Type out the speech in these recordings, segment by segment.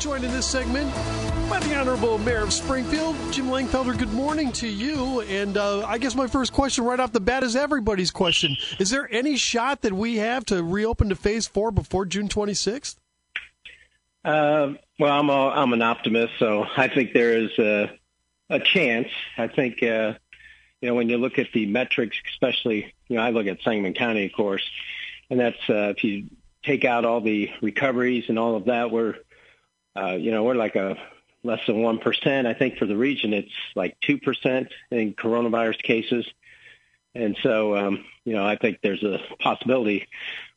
joined in this segment by the Honorable Mayor of Springfield, Jim Langfelder. Good morning to you. And uh, I guess my first question right off the bat is everybody's question. Is there any shot that we have to reopen to phase four before June 26th? Uh, well, I'm, a, I'm an optimist, so I think there is a, a chance. I think, uh, you know, when you look at the metrics, especially, you know, I look at Sangamon County, of course, and that's uh, if you take out all the recoveries and all of that, we're, uh, you know, we're like a less than 1%. I think for the region, it's like 2% in coronavirus cases. And so, um, you know, I think there's a possibility.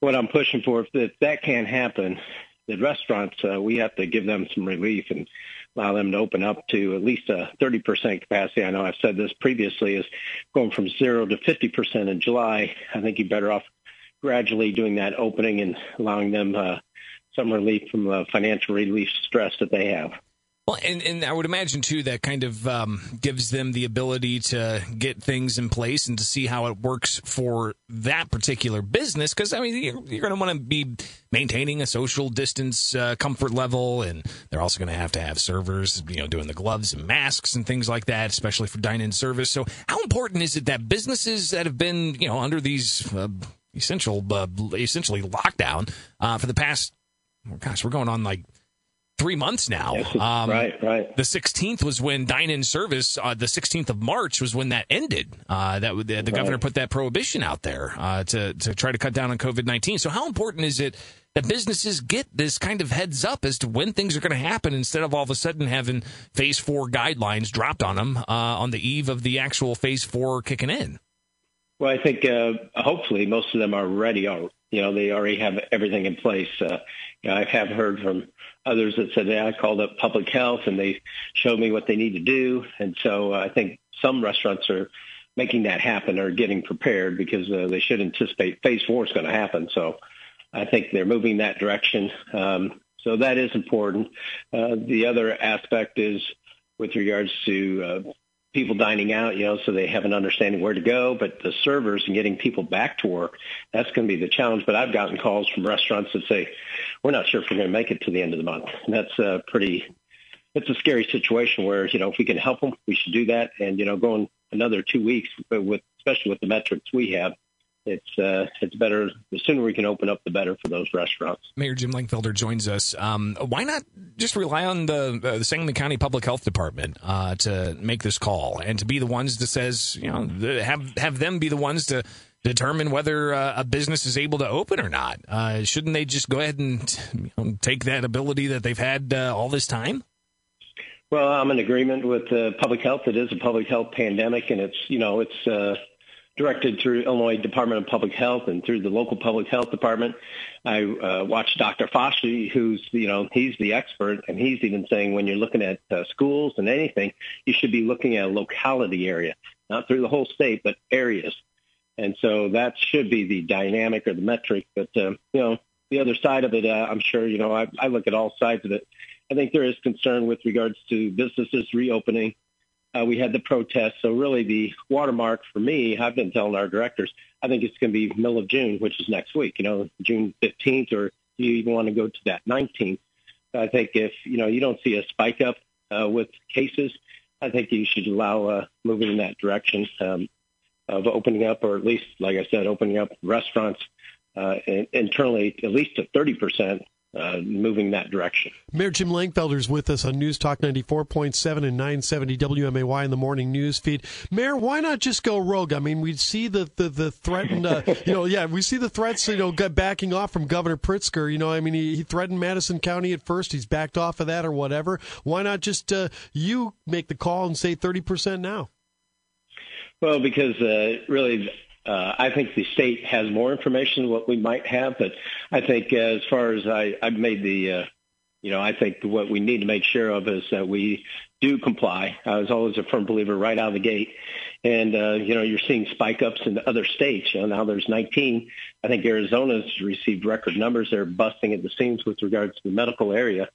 What I'm pushing for, if, if that can't happen, the restaurants, uh, we have to give them some relief and allow them to open up to at least a 30% capacity. I know I've said this previously is going from zero to 50% in July. I think you're better off gradually doing that opening and allowing them uh, some relief from the financial relief stress that they have. Well, and, and I would imagine too that kind of um, gives them the ability to get things in place and to see how it works for that particular business. Because I mean, you're, you're going to want to be maintaining a social distance uh, comfort level, and they're also going to have to have servers, you know, doing the gloves and masks and things like that, especially for dine-in service. So, how important is it that businesses that have been, you know, under these uh, essential, uh, essentially lockdown uh, for the past, gosh, we're going on like three months now. Um, right, right. The 16th was when dine-in service. Uh, the 16th of March was when that ended. Uh, that the, the right. governor put that prohibition out there uh, to to try to cut down on COVID 19. So how important is it that businesses get this kind of heads up as to when things are going to happen instead of all of a sudden having Phase Four guidelines dropped on them uh, on the eve of the actual Phase Four kicking in? Well, I think uh, hopefully most of them are ready. You know, they already have everything in place. You know, I have heard from others that said, yeah, I called up public health and they showed me what they need to do. And so uh, I think some restaurants are making that happen or getting prepared because uh, they should anticipate phase four is going to happen. So I think they're moving that direction. Um, so that is important. Uh, the other aspect is with regards to uh, people dining out, you know, so they have an understanding where to go. But the servers and getting people back to work, that's going to be the challenge. But I've gotten calls from restaurants that say, we're not sure if we're going to make it to the end of the month. And that's a pretty, it's a scary situation where, you know, if we can help them, we should do that. And, you know, going another two weeks but with, especially with the metrics we have, it's uh, it's better. The sooner we can open up, the better for those restaurants. Mayor Jim Langfelder joins us. Um, why not just rely on the, uh, the Sangamon County Public Health Department uh, to make this call and to be the ones that says you know have have them be the ones to determine whether uh, a business is able to open or not? Uh, shouldn't they just go ahead and you know, take that ability that they've had uh, all this time? Well, I'm in agreement with uh, public health. It is a public health pandemic, and it's you know it's uh, directed through Illinois Department of Public Health and through the local public health department. I uh, watched Dr. Foster, who's, you know, he's the expert, and he's even saying when you're looking at uh, schools and anything, you should be looking at a locality area, not through the whole state, but areas. And so that should be the dynamic or the metric. But, uh, you know, the other side of it, uh, I'm sure, you know, I, I look at all sides of it. I think there is concern with regards to businesses reopening uh, we had the protests. So really the watermark for me, I've been telling our directors, I think it's going to be middle of June, which is next week, you know, June 15th, or do you even want to go to that 19th. I think if, you know, you don't see a spike up uh, with cases, I think you should allow uh, moving in that direction um, of opening up, or at least, like I said, opening up restaurants uh, internally at least to 30 percent uh, moving that direction. Mayor Jim Langfelder is with us on News Talk 94.7 and 970 WMAY in the morning news feed. Mayor, why not just go rogue? I mean, we see the, the, the threatened, uh, you know, yeah, we see the threats, you know, backing off from Governor Pritzker. You know, I mean, he, he, threatened Madison County at first. He's backed off of that or whatever. Why not just uh, you make the call and say 30% now? Well, because uh, really uh, I think the state has more information than what we might have, but I think uh, as far as I, I've made the, uh, you know, I think what we need to make sure of is that we do comply. I was always a firm believer right out of the gate. And, uh, you know, you're seeing spike ups in other states. You know, now there's 19. I think Arizona's received record numbers. They're busting at the seams with regards to the medical area.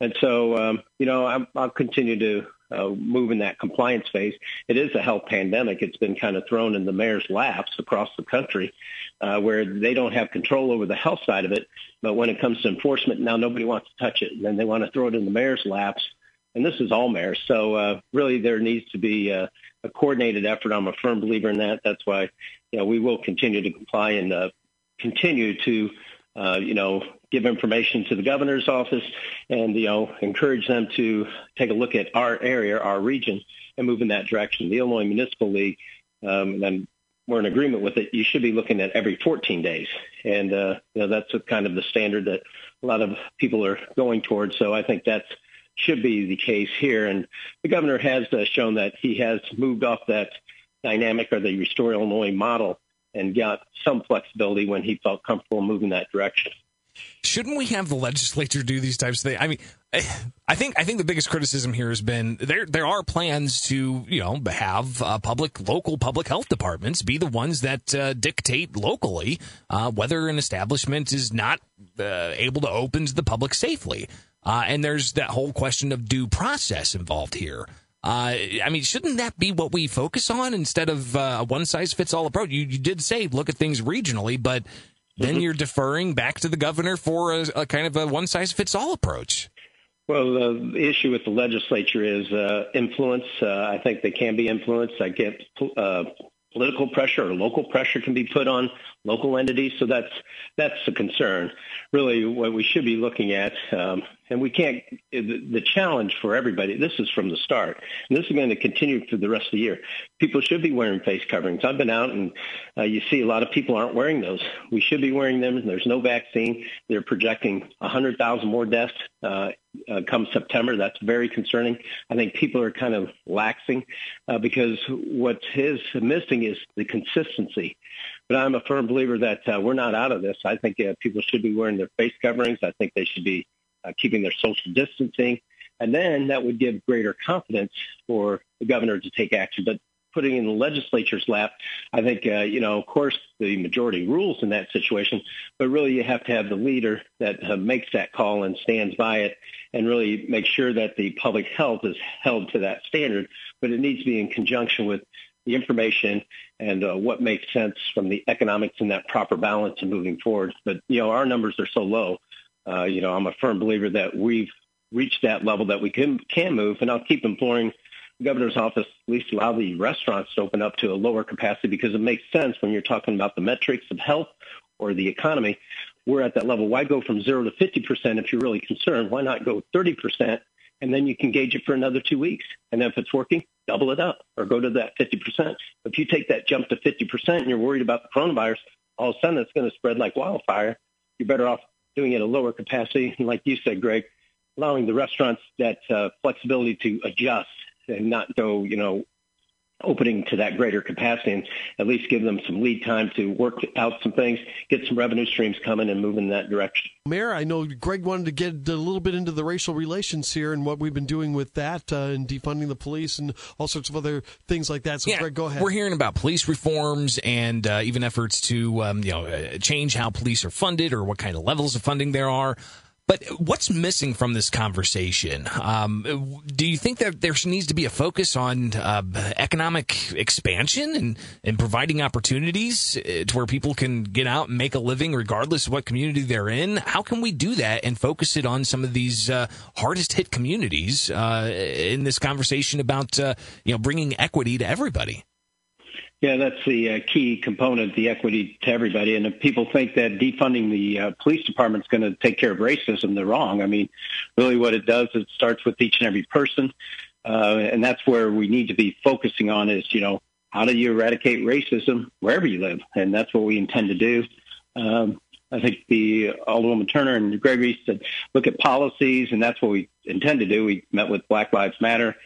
And so, um, you know, I'm, I'll continue to uh, move in that compliance phase. It is a health pandemic. It's been kind of thrown in the mayor's laps across the country, uh, where they don't have control over the health side of it. But when it comes to enforcement, now nobody wants to touch it, and then they want to throw it in the mayor's laps. And this is all mayors. So uh, really, there needs to be a, coordinated effort. I'm a firm believer in that. That's why, you know, we will continue to comply and uh, continue to, uh, you know, give information to the governor's office and, you know, encourage them to take a look at our area, our region, and move in that direction. The Illinois Municipal League, um, and then we're in agreement with it, you should be looking at every 14 days. And, uh, you know, that's kind of the standard that a lot of people are going towards. So I think that's should be the case here. And the governor has uh, shown that he has moved off that dynamic or the Restore Illinois model and got some flexibility when he felt comfortable moving that direction. Shouldn't we have the legislature do these types of things? I mean, I think I think the biggest criticism here has been there. There are plans to you know have uh, public local public health departments be the ones that uh, dictate locally uh, whether an establishment is not uh, able to open to the public safely. Uh, and there's that whole question of due process involved here. Uh, I mean, shouldn't that be what we focus on instead of a one size fits all approach? You, you did say look at things regionally, but then mm-hmm. you're deferring back to the governor for a, a kind of a one size fits all approach. Well, the issue with the legislature is uh, influence. Uh, I think they can be influenced. I get uh, political pressure or local pressure can be put on local entities. So that's that's the concern. Really, what we should be looking at, um, and we can't. The challenge for everybody. This is from the start, and this is going to continue for the rest of the year. People should be wearing face coverings. I've been out, and uh, you see a lot of people aren't wearing those. We should be wearing them. There's no vaccine. They're projecting 100,000 more deaths uh, uh, come September. That's very concerning. I think people are kind of laxing uh, because what is missing is the consistency. But I'm a firm believer that uh, we're not out of this. I think uh, people should be wearing their face coverings. I think they should be uh, keeping their social distancing. And then that would give greater confidence for the governor to take action. But putting in the legislature's lap, I think, uh, you know, of course, the majority rules in that situation, but really you have to have the leader that uh, makes that call and stands by it and really make sure that the public health is held to that standard. But it needs to be in conjunction with the information and uh, what makes sense from the economics and that proper balance and moving forward. But, you know, our numbers are so low. Uh, you know, I'm a firm believer that we've reached that level that we can, can move. And I'll keep imploring the governor's office at least allow the restaurants to open up to a lower capacity because it makes sense when you're talking about the metrics of health or the economy. We're at that level. Why go from zero to 50% if you're really concerned? Why not go 30% and then you can gauge it for another two weeks? And then if it's working, double it up or go to that 50%. If you take that jump to 50% and you're worried about the coronavirus, all of a sudden it's going to spread like wildfire. You're better off doing it at a lower capacity. And like you said, Greg, allowing the restaurants that uh, flexibility to adjust and not go, you know, opening to that greater capacity and at least give them some lead time to work out some things, get some revenue streams coming and move in that direction. Mayor, I know Greg wanted to get a little bit into the racial relations here and what we've been doing with that uh, and defunding the police and all sorts of other things like that. So, yeah, Greg, go ahead. We're hearing about police reforms and uh, even efforts to, um, you know, uh, change how police are funded or what kind of levels of funding there are. But what's missing from this conversation? Um, do you think that there needs to be a focus on uh, economic expansion and, and providing opportunities uh, to where people can get out and make a living regardless of what community they're in? How can we do that and focus it on some of these uh, hardest hit communities uh, in this conversation about uh, you know bringing equity to everybody? Yeah, that's the uh, key component, the equity to everybody. And if people think that defunding the uh, police department is going to take care of racism, they're wrong. I mean, really what it does, it starts with each and every person. Uh, and that's where we need to be focusing on is, you know, how do you eradicate racism wherever you live? And that's what we intend to do. Um, I think the Alderwoman Turner and Gregory said, look at policies, and that's what we intend to do. We met with Black Lives Matter,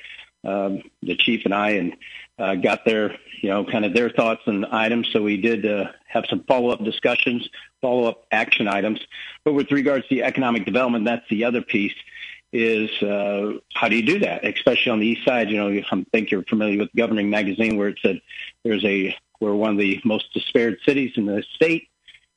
um, the chief and I, and uh, got their, you know, kind of their thoughts and items. So we did uh, have some follow-up discussions, follow-up action items. But with regards to economic development, that's the other piece is uh, how do you do that, especially on the east side? You know, I think you're familiar with Governing Magazine where it said there's a we're one of the most despaired cities in the state,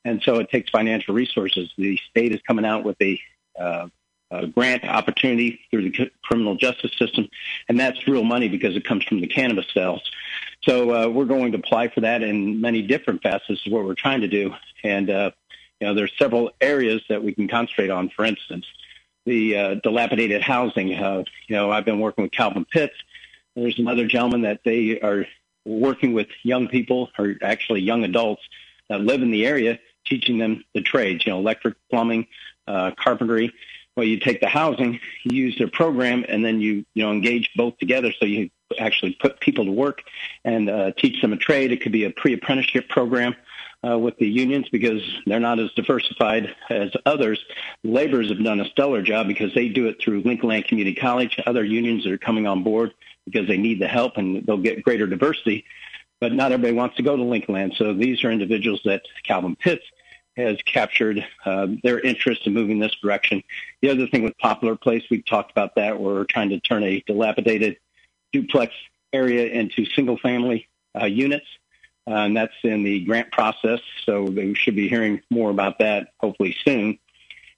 and so it takes financial resources. The state is coming out with a uh, uh, grant opportunity through the criminal justice system, and that's real money because it comes from the cannabis sales. So uh, we're going to apply for that in many different facets is what we're trying to do, and uh, you know there's several areas that we can concentrate on. For instance, the uh, dilapidated housing. Uh, you know, I've been working with Calvin Pitts. There's another gentleman that they are working with young people, or actually young adults that live in the area, teaching them the trades. You know, electric, plumbing, uh, carpentry. Well, you take the housing, you use their program, and then you you know engage both together. So you actually put people to work and uh, teach them a trade. It could be a pre-apprenticeship program uh, with the unions because they're not as diversified as others. Laborers have done a stellar job because they do it through Lincoln Land Community College. Other unions are coming on board because they need the help and they'll get greater diversity. But not everybody wants to go to Lincoln Land. So these are individuals that Calvin Pitts has captured uh, their interest in moving this direction. The other thing with Poplar Place, we've talked about that. We're trying to turn a dilapidated duplex area into single family uh, units. Uh, and that's in the grant process. So we should be hearing more about that hopefully soon.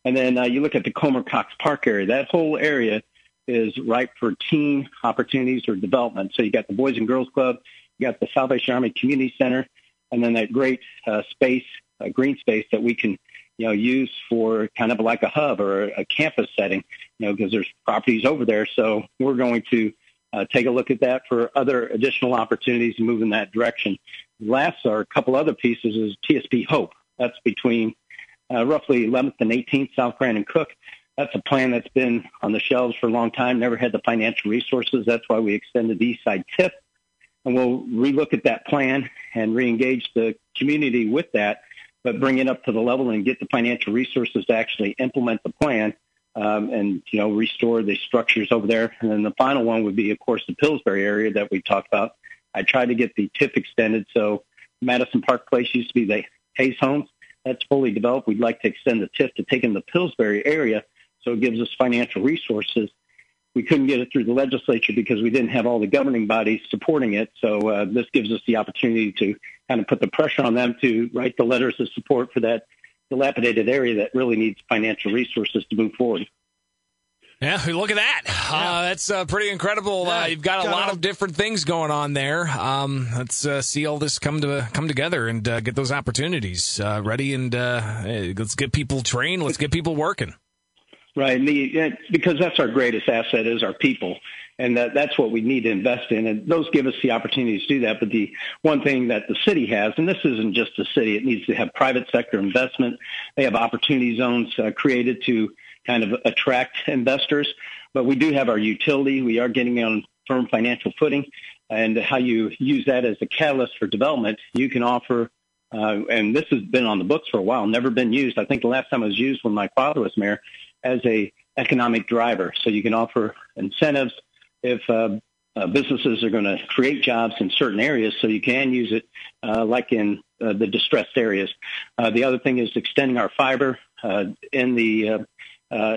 And then uh, you look at the Comer Cox Park area. That whole area is ripe for teen opportunities or development. So you got the Boys and Girls Club, you got the Salvation Army Community Center, and then that great uh, space a green space that we can, you know, use for kind of like a hub or a campus setting, you know, because there's properties over there. So we're going to uh, take a look at that for other additional opportunities to move in that direction. Last are a couple other pieces is TSP Hope. That's between uh, roughly 11th and 18th South Grand and Cook. That's a plan that's been on the shelves for a long time, never had the financial resources. That's why we extended the East Side TIF. And we'll relook at that plan and reengage the community with that but bring it up to the level and get the financial resources to actually implement the plan um, and you know restore the structures over there. And then the final one would be, of course, the Pillsbury area that we talked about. I tried to get the TIF extended, so Madison Park Place used to be the Hayes Homes. That's fully developed. We'd like to extend the TIF to take in the Pillsbury area, so it gives us financial resources we couldn't get it through the legislature because we didn't have all the governing bodies supporting it. So uh, this gives us the opportunity to kind of put the pressure on them to write the letters of support for that dilapidated area that really needs financial resources to move forward. Yeah, look at that. Uh, that's uh, pretty incredible. Yeah, uh, you've got a lot of different things going on there. Um, let's uh, see all this come to come together and uh, get those opportunities uh, ready and let's get people trained. Let's get people working. Right, the, because that's our greatest asset is our people, and that, that's what we need to invest in. And those give us the opportunity to do that. But the one thing that the city has, and this isn't just the city, it needs to have private sector investment. They have opportunity zones uh, created to kind of attract investors. But we do have our utility. We are getting on firm financial footing, and how you use that as a catalyst for development. You can offer uh, and this has been on the books for a while, never been used. I think the last time it was used when my father was mayor as a economic driver. So you can offer incentives if uh, uh, businesses are going to create jobs in certain areas. So you can use it uh, like in uh, the distressed areas. Uh, the other thing is extending our fiber uh, in the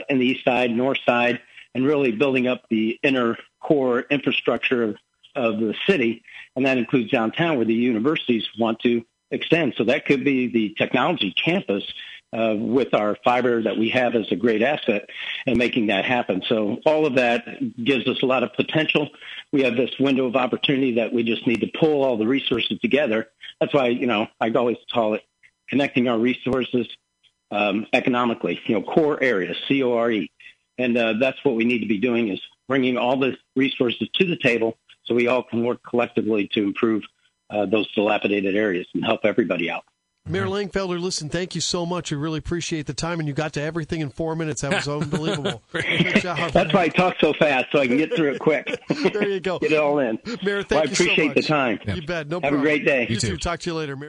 in the east side, north side, and really building up the inner core infrastructure of, of the city, and that includes downtown where the universities want to extend. So that could be the technology campus uh, with our fiber that we have as a great asset and making that happen. So all of that gives us a lot of potential. We have this window of opportunity that we just need to pull all the resources together. That's why, you know, I always call it connecting our resources um, economically, you know, core areas, C-O-R-E. And uh, that's what we need to be doing is bringing all the resources to the table so we all can work collectively to improve uh, those dilapidated areas and help everybody out. Mayor Langfelder, listen, thank you so much. We really appreciate the time, and you got to everything in four minutes. That was unbelievable. That's why I talk so fast, so I can get through it quick. there you go. get it all in. Mayor, thank well, I appreciate so the time. You bet. No Have problem. a great day. You, you too. Talk to you later, Mayor.